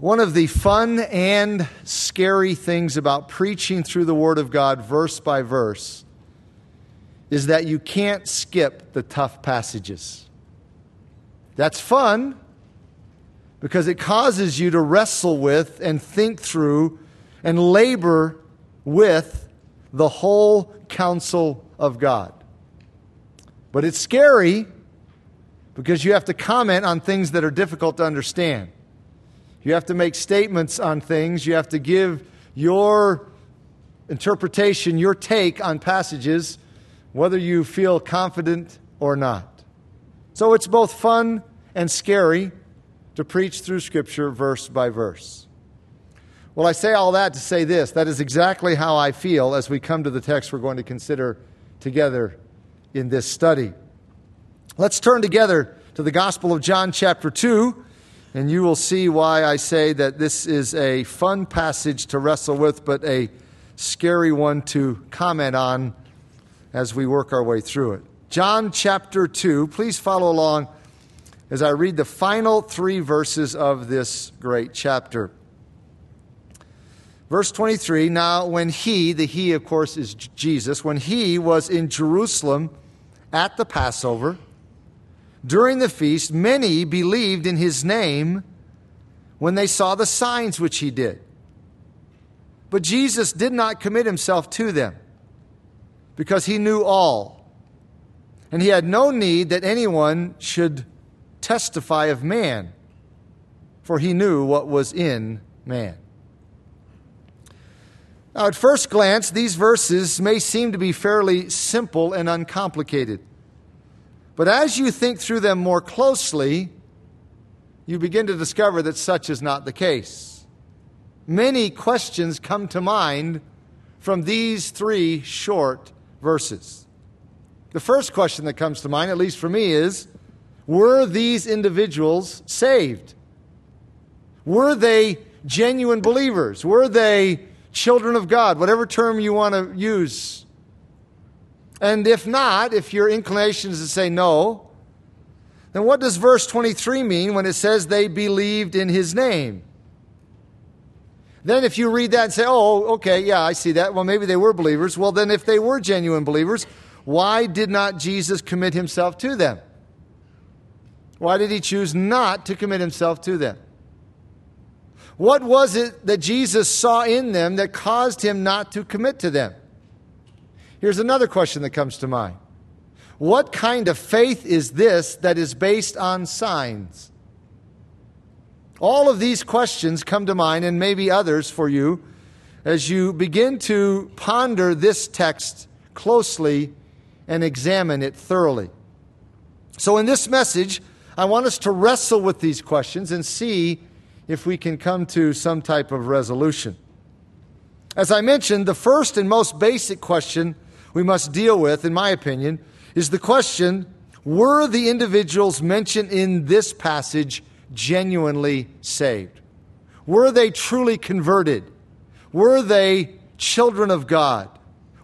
One of the fun and scary things about preaching through the Word of God, verse by verse, is that you can't skip the tough passages. That's fun because it causes you to wrestle with and think through and labor with the whole counsel of God. But it's scary because you have to comment on things that are difficult to understand. You have to make statements on things. You have to give your interpretation, your take on passages, whether you feel confident or not. So it's both fun and scary to preach through Scripture verse by verse. Well, I say all that to say this that is exactly how I feel as we come to the text we're going to consider together in this study. Let's turn together to the Gospel of John, chapter 2 and you will see why I say that this is a fun passage to wrestle with, but a scary one to comment on as we work our way through it. John chapter 2, please follow along as I read the final three verses of this great chapter. Verse 23 Now, when he, the he, of course, is Jesus, when he was in Jerusalem at the Passover, during the feast, many believed in his name when they saw the signs which he did. But Jesus did not commit himself to them because he knew all. And he had no need that anyone should testify of man, for he knew what was in man. Now, at first glance, these verses may seem to be fairly simple and uncomplicated. But as you think through them more closely, you begin to discover that such is not the case. Many questions come to mind from these three short verses. The first question that comes to mind, at least for me, is Were these individuals saved? Were they genuine believers? Were they children of God? Whatever term you want to use and if not, if your inclination is to say no, then what does verse 23 mean when it says they believed in his name? Then, if you read that and say, oh, okay, yeah, I see that. Well, maybe they were believers. Well, then, if they were genuine believers, why did not Jesus commit himself to them? Why did he choose not to commit himself to them? What was it that Jesus saw in them that caused him not to commit to them? Here's another question that comes to mind What kind of faith is this that is based on signs? All of these questions come to mind, and maybe others for you, as you begin to ponder this text closely and examine it thoroughly. So, in this message, I want us to wrestle with these questions and see if we can come to some type of resolution. As I mentioned, the first and most basic question we must deal with, in my opinion, is the question were the individuals mentioned in this passage genuinely saved? Were they truly converted? Were they children of God?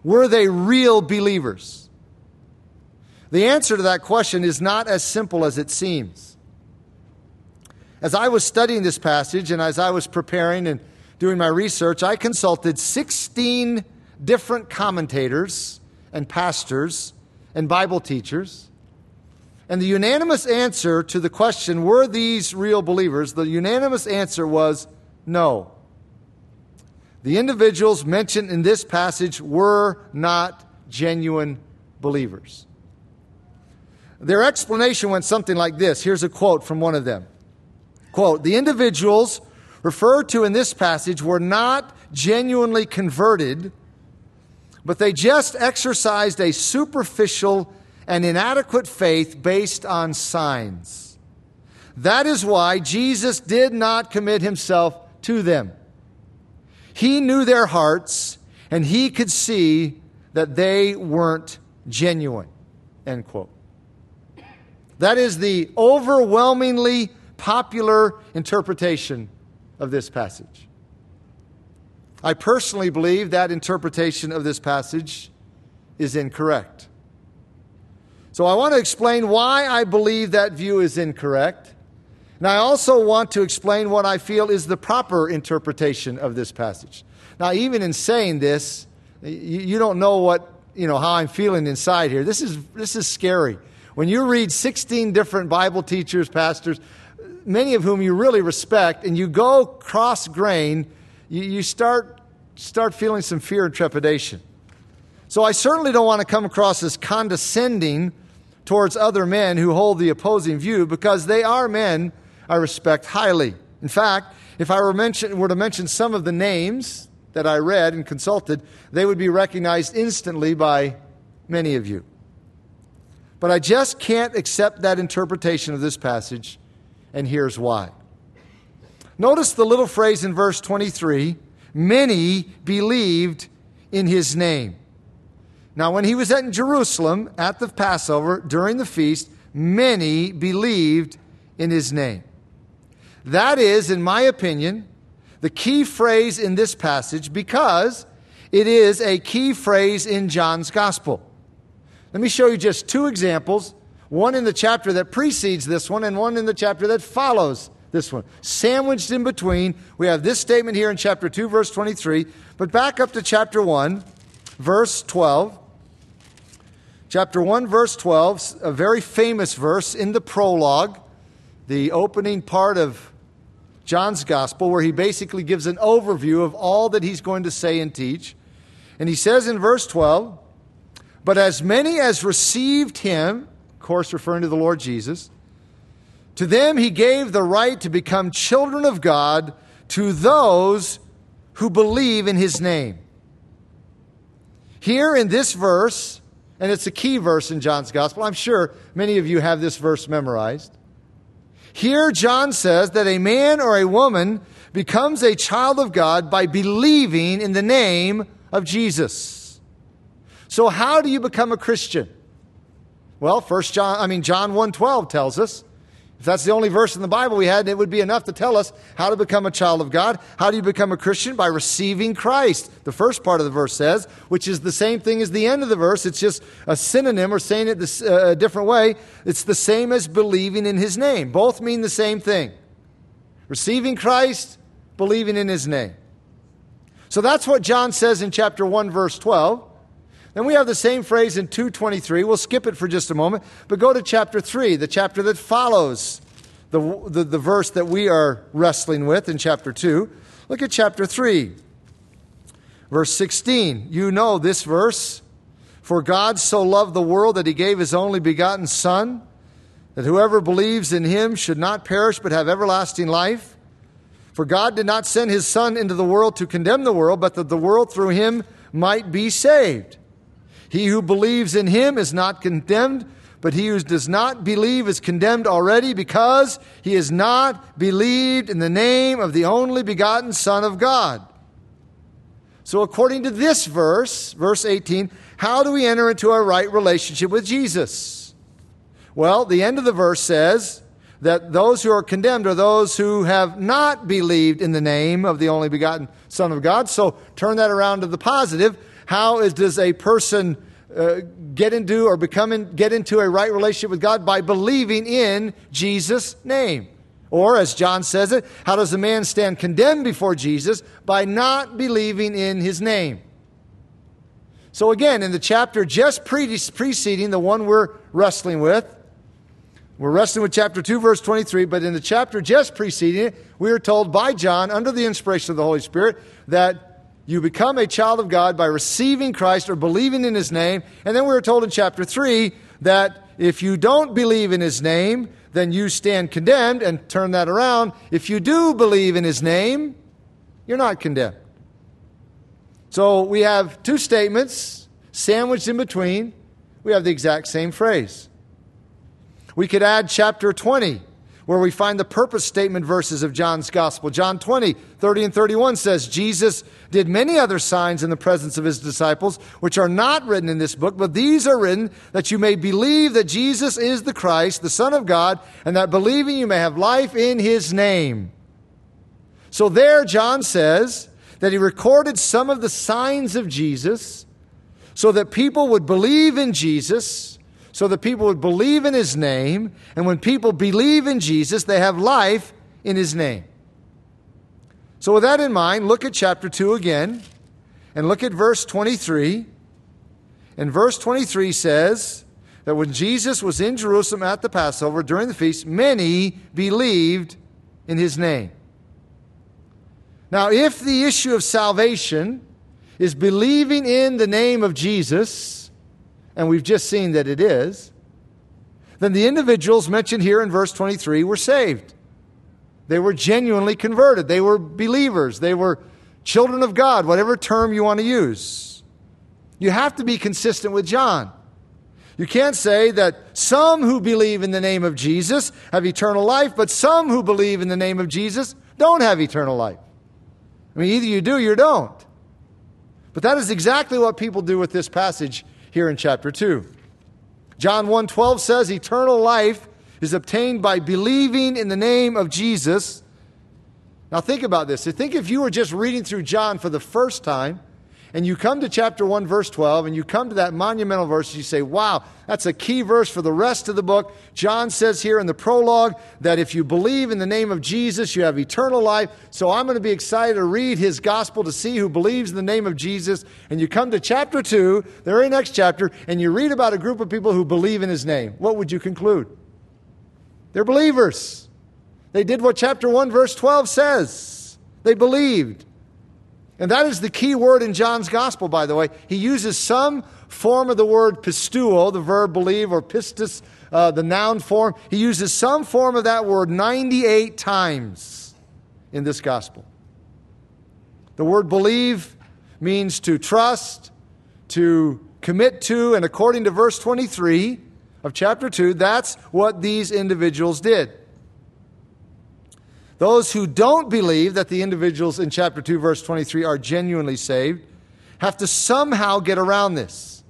Were they real believers? The answer to that question is not as simple as it seems. As I was studying this passage and as I was preparing and doing my research, I consulted 16 different commentators and pastors and Bible teachers. And the unanimous answer to the question, were these real believers? The unanimous answer was no. The individuals mentioned in this passage were not genuine believers. Their explanation went something like this. Here's a quote from one of them. Quote, the individuals referred to in this passage were not genuinely converted but they just exercised a superficial and inadequate faith based on signs. That is why Jesus did not commit himself to them. He knew their hearts, and he could see that they weren't genuine. End quote. That is the overwhelmingly popular interpretation of this passage. I personally believe that interpretation of this passage is incorrect. So I want to explain why I believe that view is incorrect And I also want to explain what I feel is the proper interpretation of this passage. Now, even in saying this, you, don't know what, you know, how I'm feeling inside here. This is, this is scary. When you read 16 different Bible teachers, pastors, many of whom you really respect, and you go cross grain, you, you start, start feeling some fear and trepidation. So I certainly don't want to come across as condescending towards other men who hold the opposing view because they are men I respect highly. In fact, if I were, mention, were to mention some of the names that I read and consulted, they would be recognized instantly by many of you. But I just can't accept that interpretation of this passage, and here's why. Notice the little phrase in verse 23 many believed in his name. Now, when he was at Jerusalem at the Passover during the feast, many believed in his name. That is, in my opinion, the key phrase in this passage because it is a key phrase in John's gospel. Let me show you just two examples one in the chapter that precedes this one, and one in the chapter that follows this one. Sandwiched in between, we have this statement here in chapter 2, verse 23. But back up to chapter 1, verse 12. Chapter 1, verse 12, a very famous verse in the prologue, the opening part of John's gospel, where he basically gives an overview of all that he's going to say and teach. And he says in verse 12, But as many as received him, of course, referring to the Lord Jesus, to them he gave the right to become children of God to those who believe in his name. Here in this verse, and it's a key verse in John's gospel, I'm sure many of you have this verse memorized. Here, John says that a man or a woman becomes a child of God by believing in the name of Jesus. So, how do you become a Christian? Well, first John, I mean John 1:12 tells us if that's the only verse in the Bible we had, it would be enough to tell us how to become a child of God. How do you become a Christian? By receiving Christ. The first part of the verse says, which is the same thing as the end of the verse. It's just a synonym or saying it this, uh, a different way. It's the same as believing in his name. Both mean the same thing. Receiving Christ, believing in his name. So that's what John says in chapter 1, verse 12. Then we have the same phrase in 223. We'll skip it for just a moment, but go to chapter 3, the chapter that follows the, the, the verse that we are wrestling with in chapter 2. Look at chapter 3, verse 16. You know this verse. For God so loved the world that he gave his only begotten Son, that whoever believes in him should not perish but have everlasting life. For God did not send his Son into the world to condemn the world, but that the world through him might be saved. He who believes in him is not condemned, but he who does not believe is condemned already because he has not believed in the name of the only begotten Son of God. So, according to this verse, verse 18, how do we enter into a right relationship with Jesus? Well, the end of the verse says that those who are condemned are those who have not believed in the name of the only begotten Son of God. So, turn that around to the positive. How is, does a person uh, get into or become in, get into a right relationship with God by believing in Jesus' name. Or, as John says it, how does a man stand condemned before Jesus? By not believing in his name. So, again, in the chapter just pre- preceding the one we're wrestling with, we're wrestling with chapter 2, verse 23, but in the chapter just preceding it, we are told by John, under the inspiration of the Holy Spirit, that you become a child of God by receiving Christ or believing in his name. And then we were told in chapter 3 that if you don't believe in his name, then you stand condemned. And turn that around. If you do believe in his name, you're not condemned. So we have two statements sandwiched in between. We have the exact same phrase. We could add chapter 20 where we find the purpose statement verses of John's gospel. John 20, 30 and 31 says, Jesus did many other signs in the presence of his disciples, which are not written in this book, but these are written that you may believe that Jesus is the Christ, the Son of God, and that believing you may have life in his name. So there, John says that he recorded some of the signs of Jesus so that people would believe in Jesus so that people would believe in his name. And when people believe in Jesus, they have life in his name. So, with that in mind, look at chapter 2 again and look at verse 23. And verse 23 says that when Jesus was in Jerusalem at the Passover during the feast, many believed in his name. Now, if the issue of salvation is believing in the name of Jesus, and we've just seen that it is, then the individuals mentioned here in verse 23 were saved. They were genuinely converted. They were believers. They were children of God, whatever term you want to use. You have to be consistent with John. You can't say that some who believe in the name of Jesus have eternal life, but some who believe in the name of Jesus don't have eternal life. I mean, either you do or you don't. But that is exactly what people do with this passage here in chapter 2. John 1:12 says eternal life is obtained by believing in the name of Jesus. Now think about this. Think if you were just reading through John for the first time and you come to chapter 1, verse 12, and you come to that monumental verse, and you say, wow, that's a key verse for the rest of the book. John says here in the prologue that if you believe in the name of Jesus, you have eternal life. So I'm going to be excited to read his gospel to see who believes in the name of Jesus. And you come to chapter 2, the very next chapter, and you read about a group of people who believe in his name. What would you conclude? They're believers. They did what chapter 1, verse 12 says. They believed. And that is the key word in John's gospel, by the way. He uses some form of the word pisteuo, the verb believe, or pistis, uh, the noun form. He uses some form of that word 98 times in this gospel. The word believe means to trust, to commit to, and according to verse 23 of chapter 2, that's what these individuals did. Those who don't believe that the individuals in chapter 2, verse 23 are genuinely saved have to somehow get around this.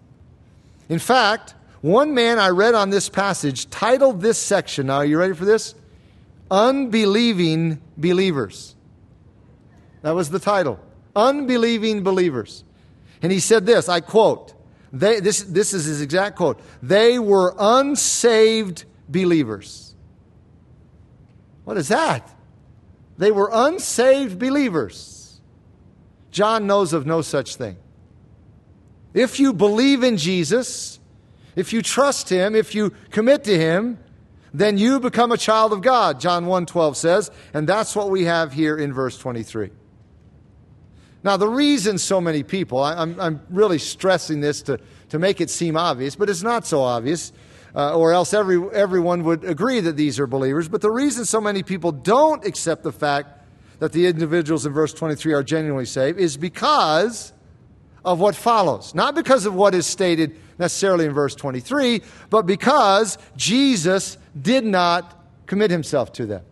In fact, one man I read on this passage titled this section, now are you ready for this? Unbelieving Believers. That was the title. Unbelieving Believers. And he said this I quote, they, this, this is his exact quote. They were unsaved believers. What is that? They were unsaved believers. John knows of no such thing. If you believe in Jesus, if you trust him, if you commit to him, then you become a child of God, John 1:12 says, and that's what we have here in verse 23. Now, the reason so many people, I, am really stressing this to, to make it seem obvious, but it's not so obvious uh, or else every, everyone would agree that these are believers. But the reason so many people don't accept the fact that the individuals in verse 23 are genuinely saved is because of what follows. Not because of what is stated necessarily in verse 23, but because Jesus did not commit himself to them.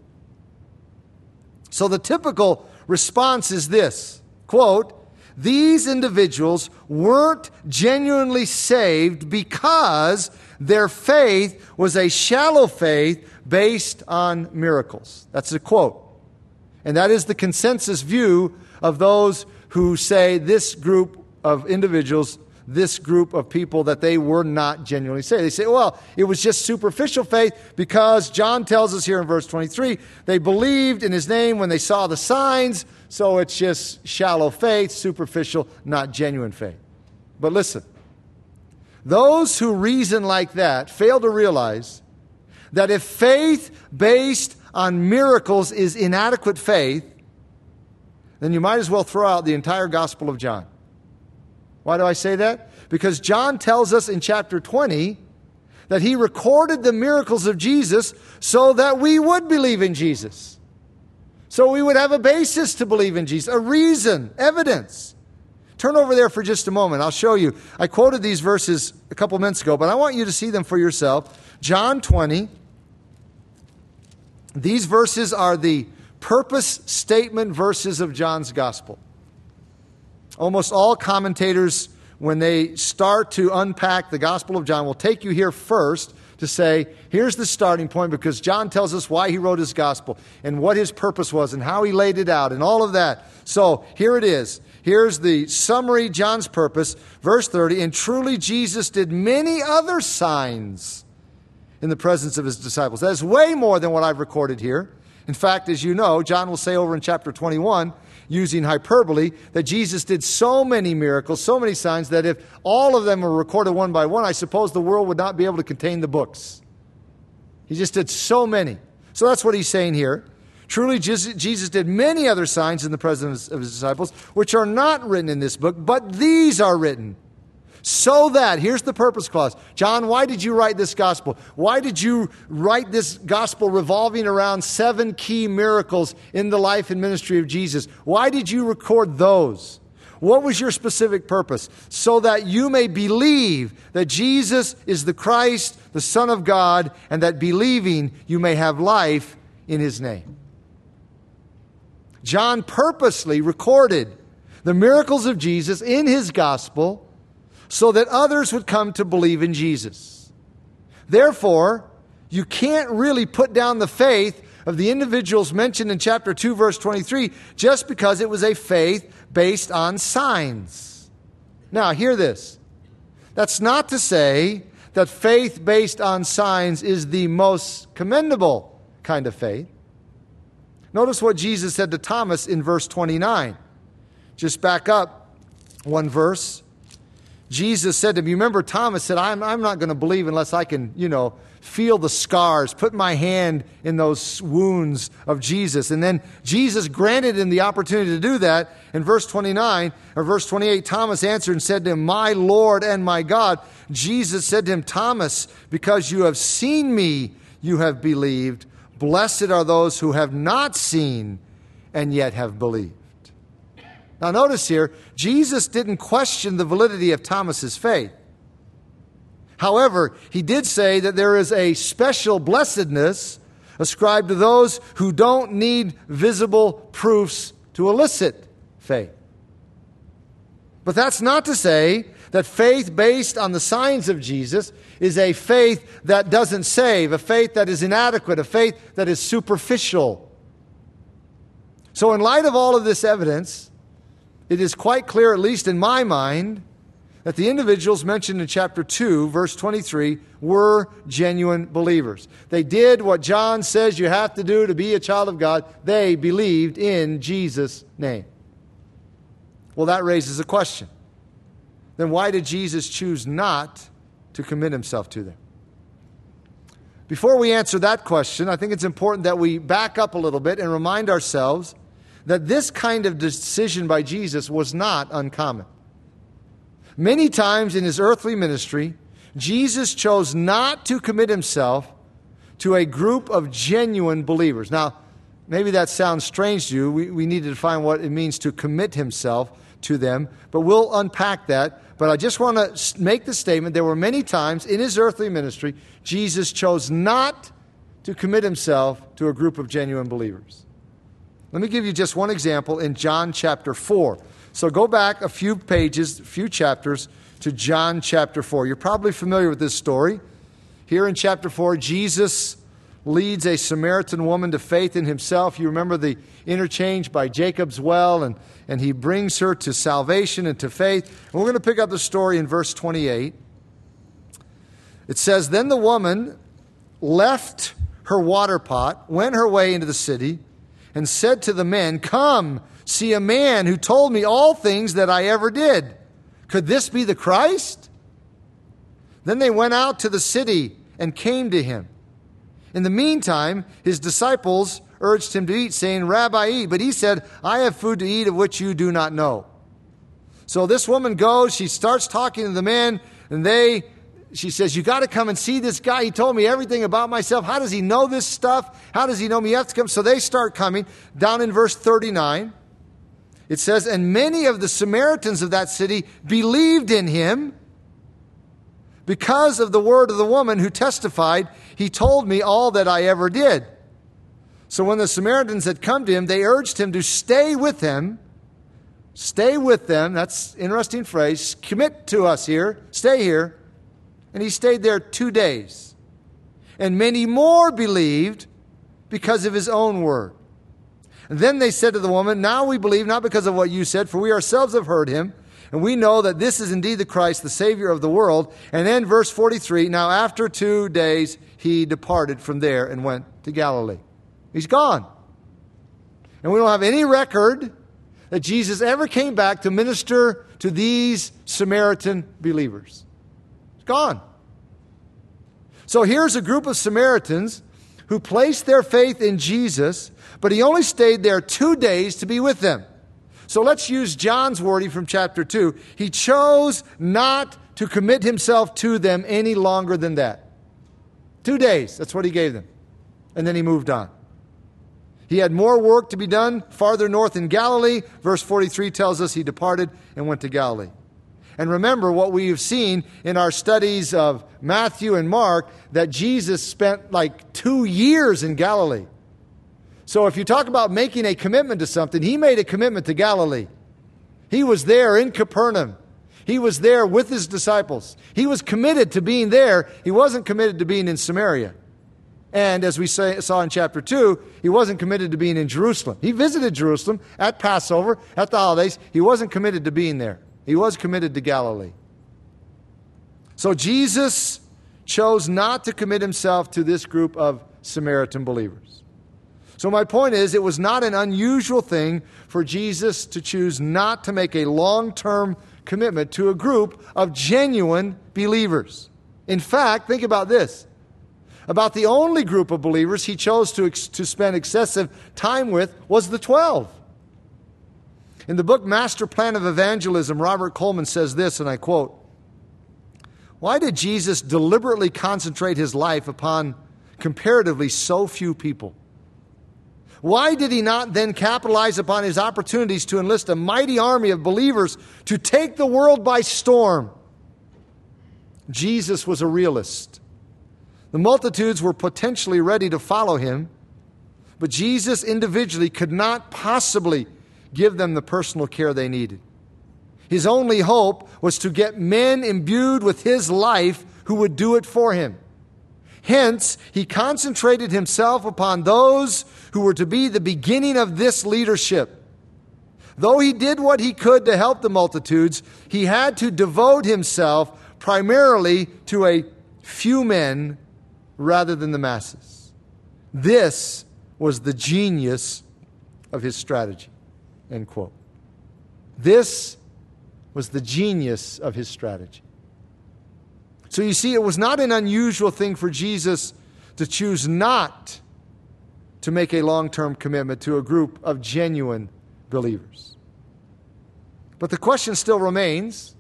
So the typical response is this quote, these individuals weren't genuinely saved because their faith was a shallow faith based on miracles. That's a quote. And that is the consensus view of those who say this group of individuals, this group of people, that they were not genuinely saved. They say, well, it was just superficial faith because John tells us here in verse 23 they believed in his name when they saw the signs, so it's just shallow faith, superficial, not genuine faith. But listen, those who reason like that fail to realize that if faith based on miracles is inadequate faith, then you might as well throw out the entire Gospel of John. Why do I say that? Because John tells us in chapter 20 that he recorded the miracles of Jesus so that we would believe in Jesus. So we would have a basis to believe in Jesus, a reason, evidence. Turn over there for just a moment. I'll show you. I quoted these verses a couple minutes ago, but I want you to see them for yourself. John 20. These verses are the purpose statement verses of John's gospel. Almost all commentators, when they start to unpack the gospel of John, will take you here first to say, here's the starting point because John tells us why he wrote his gospel and what his purpose was and how he laid it out and all of that. So here it is. Here's the summary John's purpose, verse 30. And truly Jesus did many other signs in the presence of his disciples. That is way more than what I've recorded here. In fact, as you know, John will say over in chapter 21, using hyperbole, that Jesus did so many miracles, so many signs, that if all of them were recorded one by one, I suppose the world would not be able to contain the books. He just did so many. So that's what he's saying here. Truly, Jesus did many other signs in the presence of his disciples, which are not written in this book, but these are written so that, here's the purpose clause. John, why did you write this gospel? Why did you write this gospel revolving around seven key miracles in the life and ministry of Jesus? Why did you record those? What was your specific purpose? So that you may believe that Jesus is the Christ, the Son of God, and that believing you may have life in his name. John purposely recorded the miracles of Jesus in his gospel so that others would come to believe in Jesus. Therefore, you can't really put down the faith of the individuals mentioned in chapter 2, verse 23, just because it was a faith based on signs. Now, hear this. That's not to say that faith based on signs is the most commendable kind of faith. Notice what Jesus said to Thomas in verse 29. Just back up one verse. Jesus said to him, you remember Thomas said, I'm, I'm not going to believe unless I can, you know, feel the scars, put my hand in those wounds of Jesus. And then Jesus granted him the opportunity to do that. In verse 29 or verse 28, Thomas answered and said to him, My Lord and my God. Jesus said to him, Thomas, because you have seen me, you have believed. Blessed are those who have not seen and yet have believed. Now, notice here, Jesus didn't question the validity of Thomas's faith. However, he did say that there is a special blessedness ascribed to those who don't need visible proofs to elicit faith. But that's not to say that faith based on the signs of Jesus is a faith that doesn't save, a faith that is inadequate, a faith that is superficial. So, in light of all of this evidence, it is quite clear, at least in my mind, that the individuals mentioned in chapter 2, verse 23, were genuine believers. They did what John says you have to do to be a child of God. They believed in Jesus' name. Well, that raises a question. Then why did Jesus choose not to commit himself to them? Before we answer that question, I think it's important that we back up a little bit and remind ourselves that this kind of decision by Jesus was not uncommon. Many times in his earthly ministry, Jesus chose not to commit himself to a group of genuine believers. Now, maybe that sounds strange to you. We, we need to define what it means to commit himself to them, but we'll unpack that. But I just want to make the statement there were many times in his earthly ministry, Jesus chose not to commit himself to a group of genuine believers. Let me give you just one example in John chapter 4. So go back a few pages, a few chapters to John chapter 4. You're probably familiar with this story. Here in chapter 4, Jesus leads a Samaritan woman to faith in himself. You remember the interchange by Jacob's well, and, and he brings her to salvation and to faith. And we're going to pick up the story in verse 28. It says, Then the woman left her water pot, went her way into the city and said to the men, Come, see a man who told me all things that I ever did. Could this be the Christ? Then they went out to the city and came to him. In the meantime, his disciples urged him to eat, saying, Rabbi, eat. But he said, I have food to eat of which you do not know. So this woman goes, she starts talking to the men, and they she says, You got to come and see this guy. He told me everything about myself. How does he know this stuff? How does he know me? You have to come. So they start coming. Down in verse 39, it says, And many of the Samaritans of that city believed in him because of the word of the woman who testified, He told me all that I ever did. So when the Samaritans had come to him, they urged him to stay with them. Stay with them. That's interesting phrase. Commit to us here. Stay here and he stayed there two days. and many more believed because of his own word. And then they said to the woman, Now we believe not because of what you said, for we ourselves have heard him, and we know that this is indeed the Christ, the Savior of the world. And then verse 43 Now after two days he departed from there and went to Galilee. He's gone. And we don't have any record that Jesus ever came back to minister to these Samaritan believers. It's gone. So here's a group of Samaritans who placed their faith in Jesus, but he only stayed there two days to be with them. So let's use John's wording from chapter 2. He chose not to commit himself to them any longer than that. Two days, that's what he gave them. And then he moved on. He had more work to be done farther north in Galilee. Verse 43 tells us he departed and went to Galilee. And remember what we have seen in our studies of Matthew and Mark that Jesus spent like two years in Galilee. So if you talk about making a commitment to something, he made a commitment to Galilee. He was there in Capernaum. He was there with his disciples. He was committed to being there. He wasn't committed to being in Samaria. And as we say, saw in chapter 2, he wasn't committed to being in Jerusalem. He visited Jerusalem at Passover, at the holidays. He wasn't committed to being there. He was committed to Galilee. So Jesus chose not to commit himself to this group of Samaritan believers. So, my point is, it was not an unusual thing for Jesus to choose not to make a long term commitment to a group of genuine believers. In fact, think about this. About the only group of believers he chose to, to spend excessive time with was the 12. In the book Master Plan of Evangelism, Robert Coleman says this, and I quote Why did Jesus deliberately concentrate his life upon comparatively so few people? Why did he not then capitalize upon his opportunities to enlist a mighty army of believers to take the world by storm? Jesus was a realist. The multitudes were potentially ready to follow him, but Jesus individually could not possibly give them the personal care they needed. His only hope was to get men imbued with his life who would do it for him. Hence, he concentrated himself upon those who were to be the beginning of this leadership. Though he did what he could to help the multitudes, he had to devote himself primarily to a few men rather than the masses. This was the genius of his strategy. End quote. This was the genius of his strategy. So you see, it was not an unusual thing for Jesus to choose not to make a long term commitment to a group of genuine believers. But the question still remains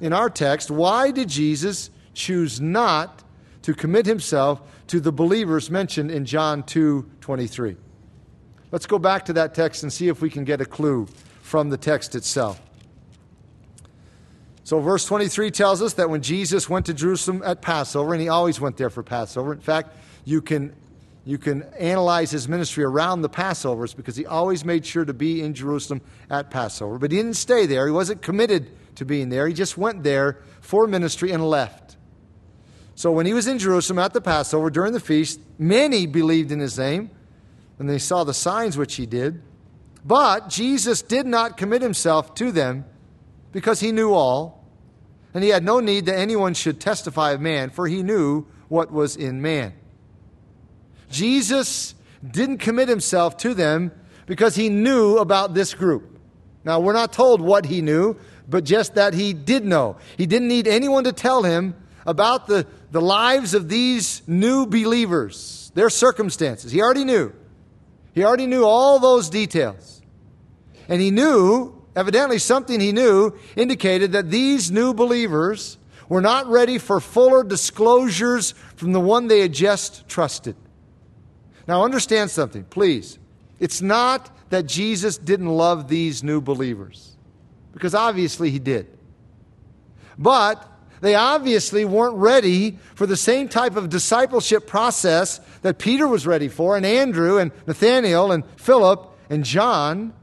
in our text why did Jesus choose not to commit himself to the believers mentioned in John 2 23? Let's go back to that text and see if we can get a clue from the text itself. So, verse 23 tells us that when Jesus went to Jerusalem at Passover, and he always went there for Passover, in fact, you can, you can analyze his ministry around the Passovers because he always made sure to be in Jerusalem at Passover. But he didn't stay there, he wasn't committed to being there. He just went there for ministry and left. So, when he was in Jerusalem at the Passover during the feast, many believed in his name and they saw the signs which he did. But Jesus did not commit himself to them because he knew all, and he had no need that anyone should testify of man, for he knew what was in man. Jesus didn't commit himself to them because he knew about this group. Now, we're not told what he knew, but just that he did know. He didn't need anyone to tell him about the, the lives of these new believers, their circumstances. He already knew. He already knew all those details. And he knew, evidently, something he knew indicated that these new believers were not ready for fuller disclosures from the one they had just trusted. Now, understand something, please. It's not that Jesus didn't love these new believers, because obviously he did. But they obviously weren't ready for the same type of discipleship process that Peter was ready for, and Andrew, and Nathaniel, and Philip, and John.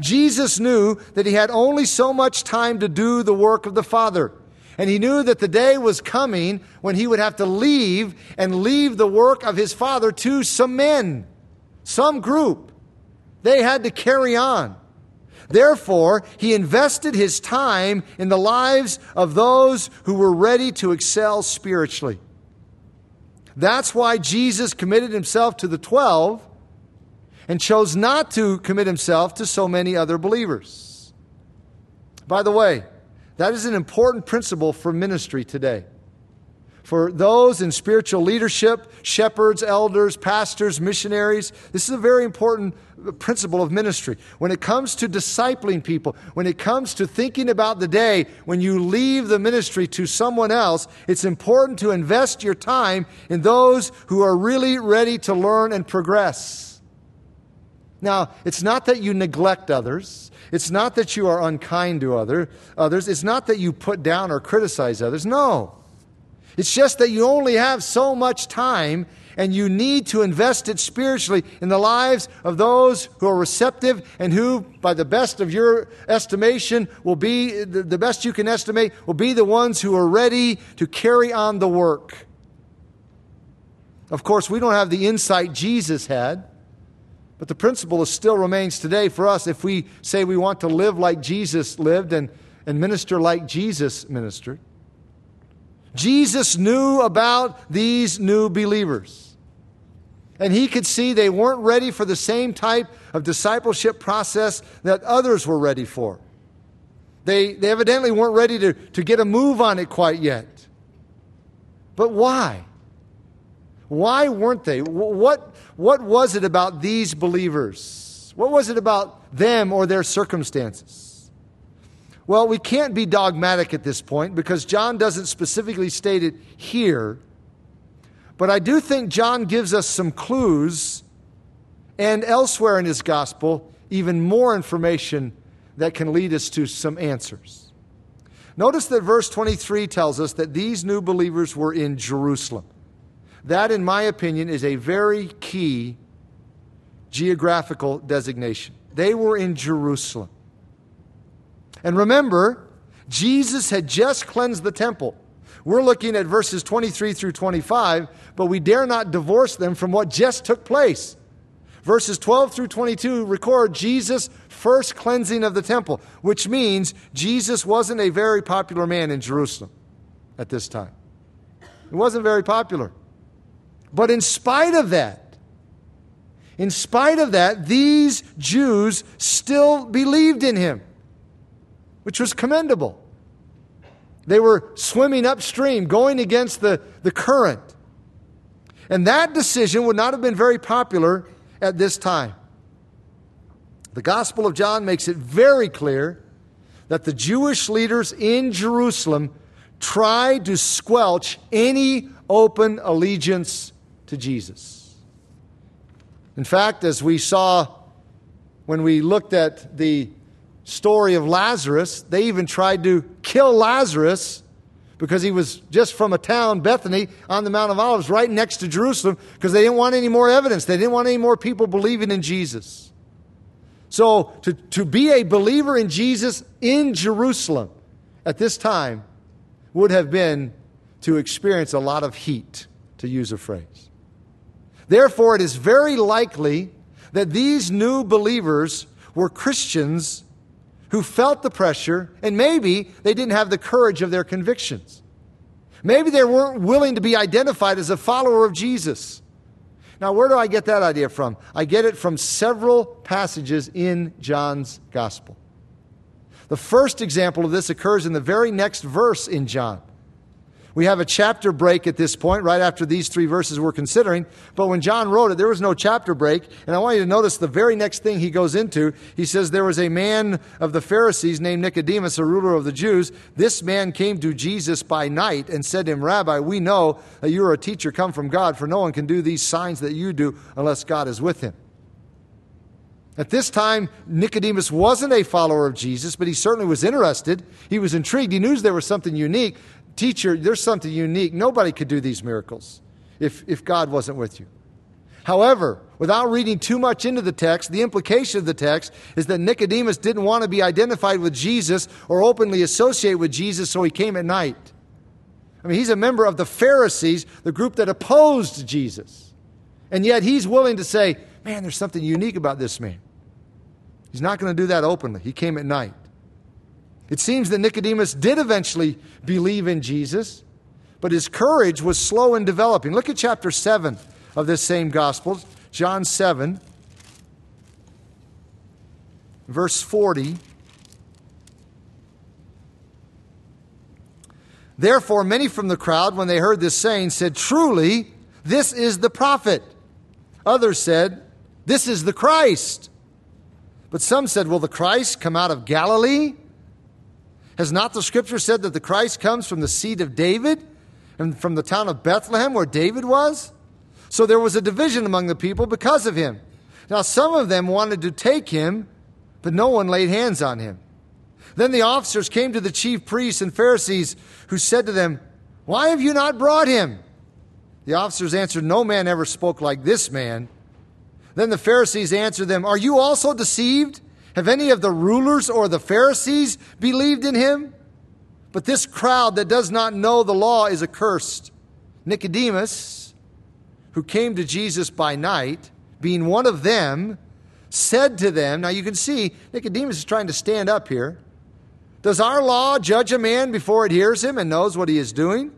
Jesus knew that he had only so much time to do the work of the Father. And he knew that the day was coming when he would have to leave and leave the work of his father to some men, some group. They had to carry on. Therefore, he invested his time in the lives of those who were ready to excel spiritually. That's why Jesus committed himself to the 12 and chose not to commit himself to so many other believers. By the way, that is an important principle for ministry today. For those in spiritual leadership, shepherds, elders, pastors, missionaries, this is a very important principle of ministry. When it comes to discipling people, when it comes to thinking about the day when you leave the ministry to someone else, it's important to invest your time in those who are really ready to learn and progress. Now, it's not that you neglect others. It's not that you are unkind to other, others. It's not that you put down or criticize others. No. It's just that you only have so much time and you need to invest it spiritually in the lives of those who are receptive and who, by the best of your estimation, will be the best you can estimate, will be the ones who are ready to carry on the work. Of course, we don't have the insight Jesus had. But the principle still remains today for us if we say we want to live like Jesus lived and, and minister like Jesus ministered. Jesus knew about these new believers. And he could see they weren't ready for the same type of discipleship process that others were ready for. They, they evidently weren't ready to, to get a move on it quite yet. But why? Why weren't they? What, what was it about these believers? What was it about them or their circumstances? Well, we can't be dogmatic at this point because John doesn't specifically state it here. But I do think John gives us some clues and elsewhere in his gospel, even more information that can lead us to some answers. Notice that verse 23 tells us that these new believers were in Jerusalem. That, in my opinion, is a very key geographical designation. They were in Jerusalem. And remember, Jesus had just cleansed the temple. We're looking at verses 23 through 25, but we dare not divorce them from what just took place. Verses 12 through 22 record Jesus' first cleansing of the temple, which means Jesus wasn't a very popular man in Jerusalem at this time. He wasn't very popular. But in spite of that, in spite of that, these Jews still believed in him which was commendable. They were swimming upstream, going against the, the current. And that decision would not have been very popular at this time. The Gospel of John makes it very clear that the Jewish leaders in Jerusalem tried to squelch any open allegiance to Jesus. In fact, as we saw when we looked at the story of Lazarus, they even tried to kill Lazarus because he was just from a town, Bethany, on the Mount of Olives, right next to Jerusalem, because they didn't want any more evidence. They didn't want any more people believing in Jesus. So, to, to be a believer in Jesus in Jerusalem at this time would have been to experience a lot of heat, to use a phrase. Therefore, it is very likely that these new believers were Christians who felt the pressure, and maybe they didn't have the courage of their convictions. Maybe they weren't willing to be identified as a follower of Jesus. Now, where do I get that idea from? I get it from several passages in John's gospel. The first example of this occurs in the very next verse in John. We have a chapter break at this point, right after these three verses we're considering. But when John wrote it, there was no chapter break. And I want you to notice the very next thing he goes into. He says, There was a man of the Pharisees named Nicodemus, a ruler of the Jews. This man came to Jesus by night and said to him, Rabbi, we know that you are a teacher come from God, for no one can do these signs that you do unless God is with him. At this time, Nicodemus wasn't a follower of Jesus, but he certainly was interested. He was intrigued. He knew there was something unique. Teacher, there's something unique. Nobody could do these miracles if, if God wasn't with you. However, without reading too much into the text, the implication of the text is that Nicodemus didn't want to be identified with Jesus or openly associate with Jesus, so he came at night. I mean, he's a member of the Pharisees, the group that opposed Jesus. And yet he's willing to say, man, there's something unique about this man. He's not going to do that openly. He came at night. It seems that Nicodemus did eventually believe in Jesus, but his courage was slow in developing. Look at chapter 7 of this same gospel, John 7, verse 40. Therefore, many from the crowd, when they heard this saying, said, Truly, this is the prophet. Others said, This is the Christ. But some said, Will the Christ come out of Galilee? Has not the scripture said that the Christ comes from the seed of David and from the town of Bethlehem where David was? So there was a division among the people because of him. Now, some of them wanted to take him, but no one laid hands on him. Then the officers came to the chief priests and Pharisees, who said to them, Why have you not brought him? The officers answered, No man ever spoke like this man. Then the Pharisees answered them, Are you also deceived? Have any of the rulers or the Pharisees believed in him? But this crowd that does not know the law is accursed. Nicodemus, who came to Jesus by night, being one of them, said to them, Now you can see Nicodemus is trying to stand up here. Does our law judge a man before it hears him and knows what he is doing?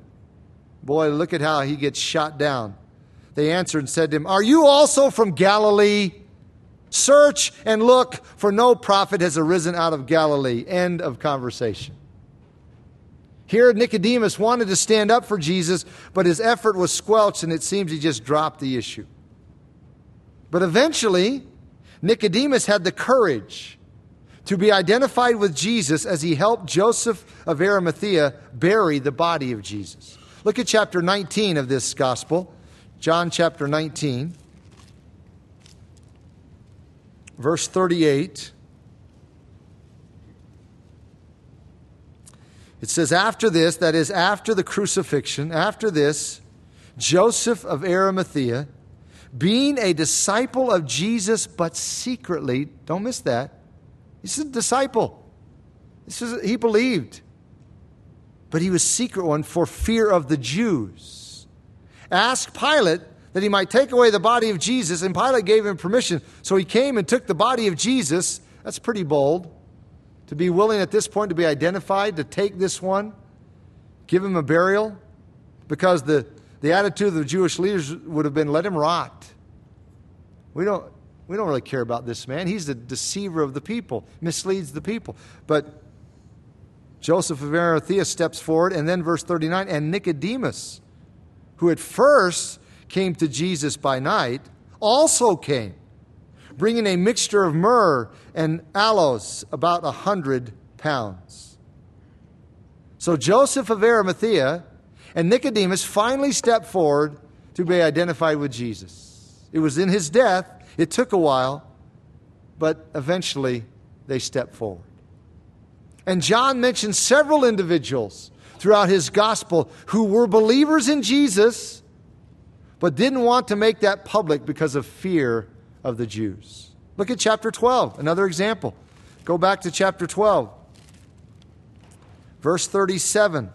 Boy, look at how he gets shot down. They answered and said to him, Are you also from Galilee? Search and look, for no prophet has arisen out of Galilee. End of conversation. Here, Nicodemus wanted to stand up for Jesus, but his effort was squelched, and it seems he just dropped the issue. But eventually, Nicodemus had the courage to be identified with Jesus as he helped Joseph of Arimathea bury the body of Jesus. Look at chapter 19 of this gospel, John chapter 19 verse 38. It says, After this, that is, after the crucifixion, after this, Joseph of Arimathea, being a disciple of Jesus, but secretly, don't miss that. He's a disciple. This is, he believed. But he was secret one for fear of the Jews. Ask Pilate that he might take away the body of Jesus, and Pilate gave him permission. So he came and took the body of Jesus. That's pretty bold. To be willing at this point to be identified, to take this one, give him a burial, because the, the attitude of the Jewish leaders would have been let him rot. We don't, we don't really care about this man. He's the deceiver of the people, misleads the people. But Joseph of Arimathea steps forward, and then verse 39 and Nicodemus, who at first came to Jesus by night, also came, bringing a mixture of myrrh and aloes, about a hundred pounds. So Joseph of Arimathea and Nicodemus finally stepped forward to be identified with Jesus. It was in his death, it took a while, but eventually they stepped forward. And John mentions several individuals throughout his gospel who were believers in Jesus but didn't want to make that public because of fear of the Jews. Look at chapter 12, another example. Go back to chapter 12, verse 37.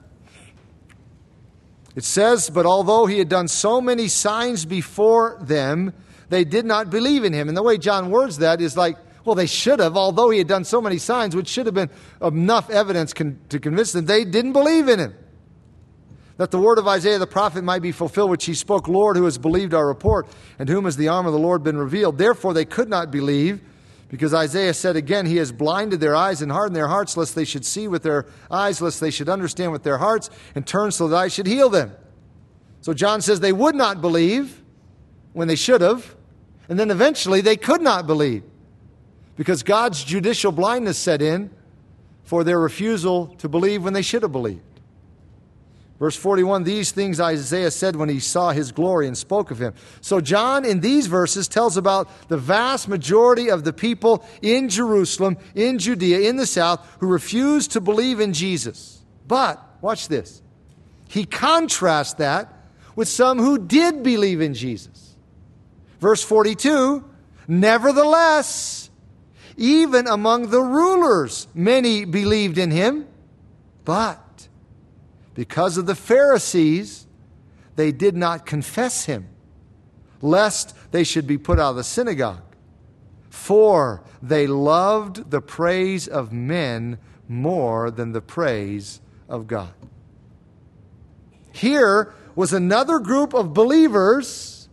It says, But although he had done so many signs before them, they did not believe in him. And the way John words that is like, well, they should have, although he had done so many signs, which should have been enough evidence con- to convince them, they didn't believe in him that the word of Isaiah the prophet might be fulfilled, which he spoke, Lord, who has believed our report, and whom has the arm of the Lord been revealed. Therefore they could not believe, because Isaiah said again, He has blinded their eyes and hardened their hearts, lest they should see with their eyes, lest they should understand with their hearts, and turn so that I should heal them. So John says they would not believe when they should have, and then eventually they could not believe, because God's judicial blindness set in for their refusal to believe when they should have believed. Verse 41 These things Isaiah said when he saw his glory and spoke of him. So, John in these verses tells about the vast majority of the people in Jerusalem, in Judea, in the south, who refused to believe in Jesus. But, watch this, he contrasts that with some who did believe in Jesus. Verse 42 Nevertheless, even among the rulers, many believed in him, but because of the Pharisees, they did not confess him, lest they should be put out of the synagogue. For they loved the praise of men more than the praise of God. Here was another group of believers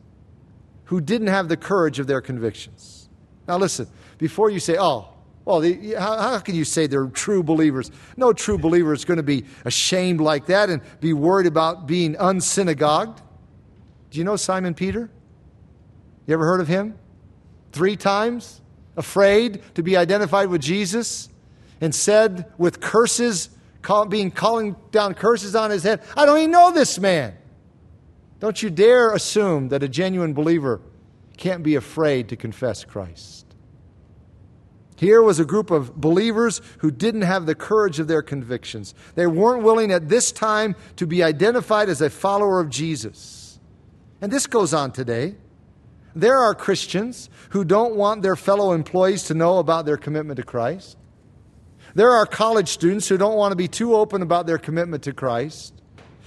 who didn't have the courage of their convictions. Now, listen, before you say, oh, well, the, how, how, can you say they're true believers? No true believer is going to be ashamed like that and be worried about being unsynagogued. Do you know Simon Peter? You ever heard of him? Three times, afraid to be identified with Jesus, and said with curses, call, being calling down curses on his head, I don't even know this man. Don't you dare assume that a genuine believer can't be afraid to confess Christ. Here was a group of believers who didn't have the courage of their convictions. They weren't willing at this time to be identified as a follower of Jesus. And this goes on today. There are Christians who don't want their fellow employees to know about their commitment to Christ. There are college students who don't want to be too open about their commitment to Christ.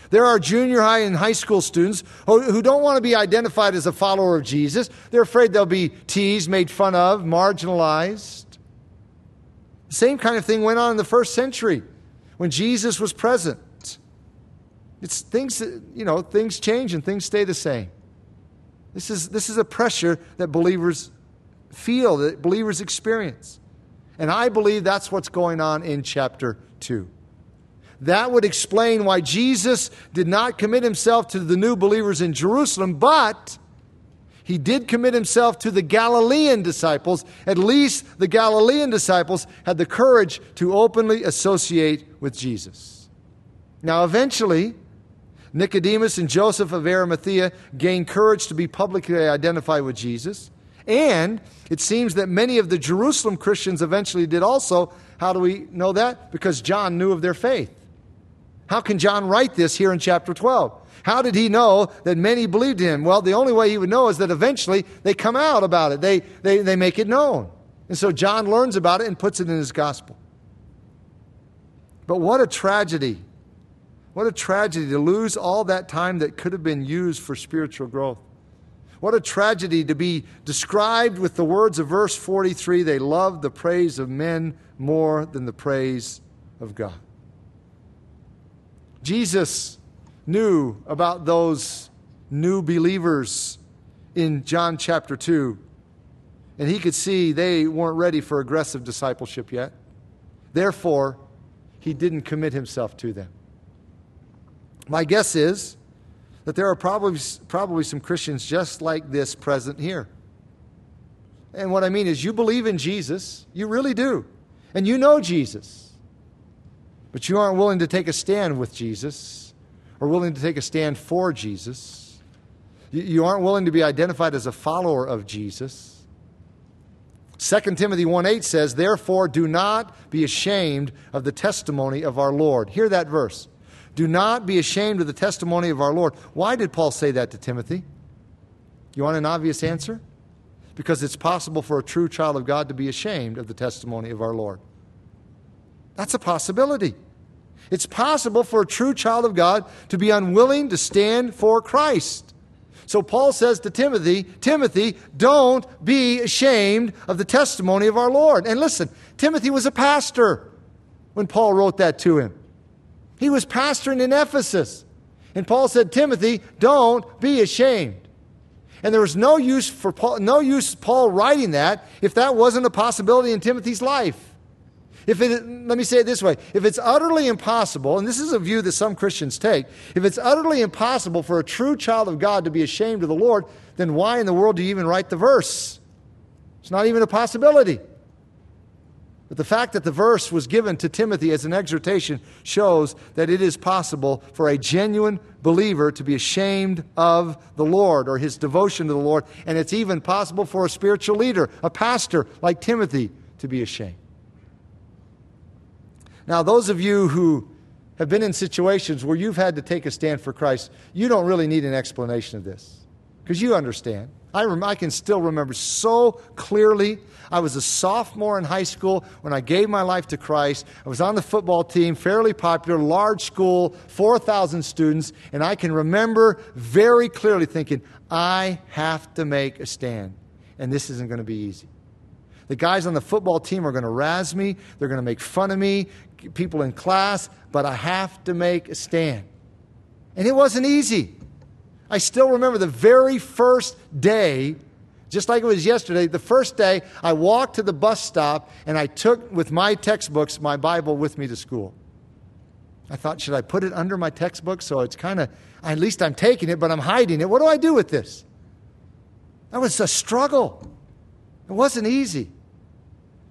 There are junior high and high school students who don't want to be identified as a follower of Jesus. They're afraid they'll be teased, made fun of, marginalized. The same kind of thing went on in the first century when Jesus was present. It's things, you know, things change and things stay the same. This is, this is a pressure that believers feel, that believers experience. And I believe that's what's going on in chapter 2. That would explain why Jesus did not commit himself to the new believers in Jerusalem, but he did commit himself to the Galilean disciples. At least the Galilean disciples had the courage to openly associate with Jesus. Now, eventually, Nicodemus and Joseph of Arimathea gained courage to be publicly identified with Jesus. And it seems that many of the Jerusalem Christians eventually did also. How do we know that? Because John knew of their faith. How can John write this here in chapter 12? How did he know that many believed him? Well, the only way he would know is that eventually they come out about it, they, they, they make it known. And so John learns about it and puts it in his gospel. But what a tragedy. What a tragedy to lose all that time that could have been used for spiritual growth. What a tragedy to be described with the words of verse 43 they loved the praise of men more than the praise of God. Jesus knew about those new believers in John chapter 2. And he could see they weren't ready for aggressive discipleship yet. Therefore, he didn't commit himself to them. My guess is that there are probably, probably some Christians just like this present here. And what I mean is, you believe in Jesus, you really do, and you know Jesus, but you aren't willing to take a stand with Jesus are willing to take a stand for Jesus. You aren't willing to be identified as a follower of Jesus. 2 Timothy 1 8 says, Therefore, do not be ashamed of the testimony of our Lord. Hear that verse. Do not be ashamed of the testimony of our Lord. Why did Paul say that to Timothy? You want an obvious answer? Because it's possible for a true child of God to be ashamed of the testimony of our Lord. That's a possibility. It's possible for a true child of God to be unwilling to stand for Christ. So Paul says to Timothy, Timothy, don't be ashamed of the testimony of our Lord. And listen, Timothy was a pastor when Paul wrote that to him. He was pastoring in Ephesus. And Paul said, Timothy, don't be ashamed. And there was no use for Paul, no use Paul writing that if that wasn't a possibility in Timothy's life. If it, let me say it this way if it's utterly impossible, and this is a view that some Christians take, if it's utterly impossible for a true child of God to be ashamed of the Lord, then why in the world do you even write the verse? It's not even a possibility. But the fact that the verse was given to Timothy as an exhortation shows that it is possible for a genuine believer to be ashamed of the Lord or his devotion to the Lord. And it's even possible for a spiritual leader, a pastor like Timothy, to be ashamed. Now, those of you who have been in situations where you've had to take a stand for Christ, you don't really need an explanation of this because you understand. I, rem- I can still remember so clearly. I was a sophomore in high school when I gave my life to Christ. I was on the football team, fairly popular, large school, 4,000 students, and I can remember very clearly thinking, I have to make a stand, and this isn't going to be easy. The guys on the football team are going to razz me, they're going to make fun of me, people in class, but I have to make a stand. And it wasn't easy. I still remember the very first day, just like it was yesterday, the first day I walked to the bus stop and I took with my textbooks my Bible with me to school. I thought, should I put it under my textbook so it's kind of, at least I'm taking it, but I'm hiding it. What do I do with this? That was a struggle. It wasn't easy.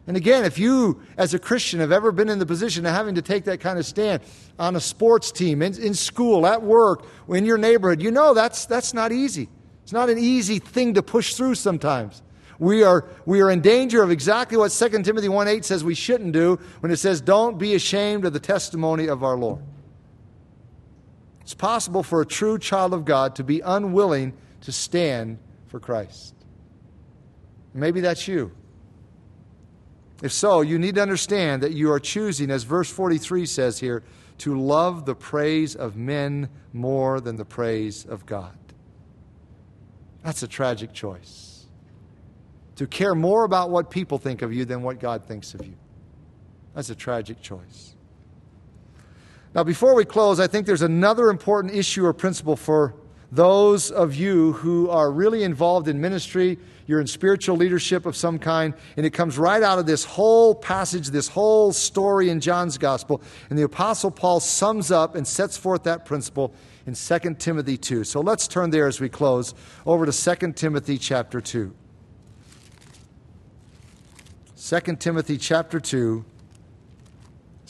And again, if you, as a Christian, have ever been in the position of having to take that kind of stand on a sports team, in, in school, at work, in your neighborhood, you know that's, that's not easy. It's not an easy thing to push through sometimes. We are, we are in danger of exactly what 2 Timothy 1 8 says we shouldn't do when it says, Don't be ashamed of the testimony of our Lord. It's possible for a true child of God to be unwilling to stand for Christ. Maybe that's you. If so, you need to understand that you are choosing, as verse 43 says here, to love the praise of men more than the praise of God. That's a tragic choice. To care more about what people think of you than what God thinks of you. That's a tragic choice. Now, before we close, I think there's another important issue or principle for those of you who are really involved in ministry, you're in spiritual leadership of some kind, and it comes right out of this whole passage, this whole story in John's gospel. And the Apostle Paul sums up and sets forth that principle in 2 Timothy 2. So let's turn there as we close over to 2 Timothy chapter 2. 2 Timothy chapter 2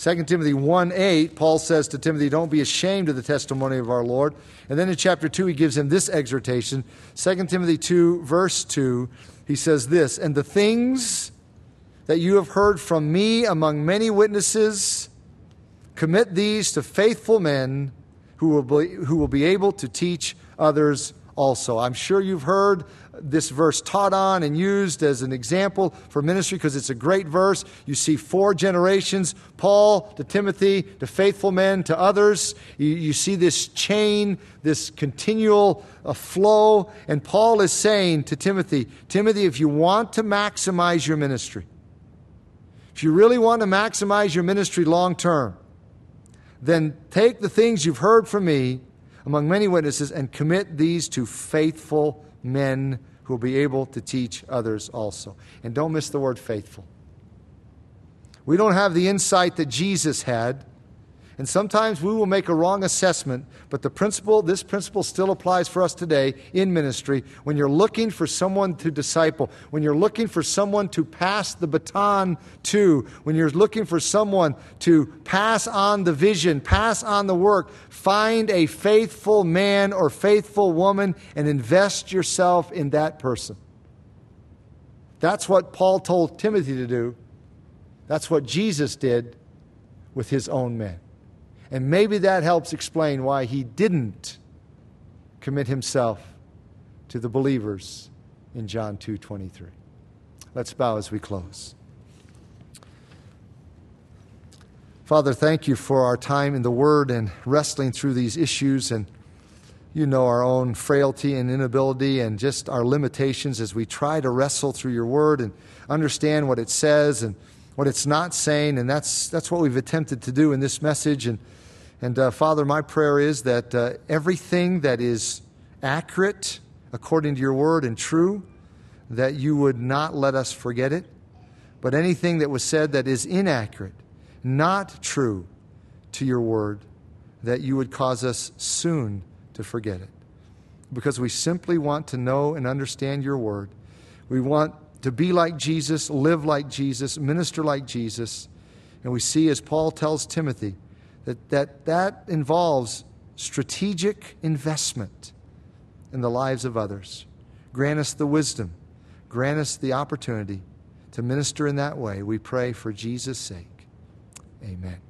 2 Timothy 1 8, Paul says to Timothy, Don't be ashamed of the testimony of our Lord. And then in chapter 2, he gives him this exhortation. 2 Timothy 2, verse 2, he says this And the things that you have heard from me among many witnesses, commit these to faithful men who will be, who will be able to teach others also. I'm sure you've heard this verse taught on and used as an example for ministry because it's a great verse. You see four generations Paul to Timothy, to faithful men, to others. You, you see this chain, this continual uh, flow. And Paul is saying to Timothy, Timothy, if you want to maximize your ministry, if you really want to maximize your ministry long term, then take the things you've heard from me among many witnesses and commit these to faithful men who will be able to teach others also. And don't miss the word faithful. We don't have the insight that Jesus had and sometimes we will make a wrong assessment, but the principle, this principle still applies for us today in ministry. When you're looking for someone to disciple, when you're looking for someone to pass the baton to, when you're looking for someone to pass on the vision, pass on the work, find a faithful man or faithful woman and invest yourself in that person. That's what Paul told Timothy to do. That's what Jesus did with his own men. And maybe that helps explain why he didn't commit himself to the believers in John 2:23. Let's bow as we close. Father, thank you for our time in the Word and wrestling through these issues. And you know our own frailty and inability and just our limitations as we try to wrestle through your Word and understand what it says and what it's not saying. And that's, that's what we've attempted to do in this message. And and uh, Father, my prayer is that uh, everything that is accurate according to your word and true, that you would not let us forget it. But anything that was said that is inaccurate, not true to your word, that you would cause us soon to forget it. Because we simply want to know and understand your word. We want to be like Jesus, live like Jesus, minister like Jesus. And we see, as Paul tells Timothy, that that, that involves strategic investment in the lives of others. Grant us the wisdom, grant us the opportunity to minister in that way. We pray for Jesus' sake. Amen.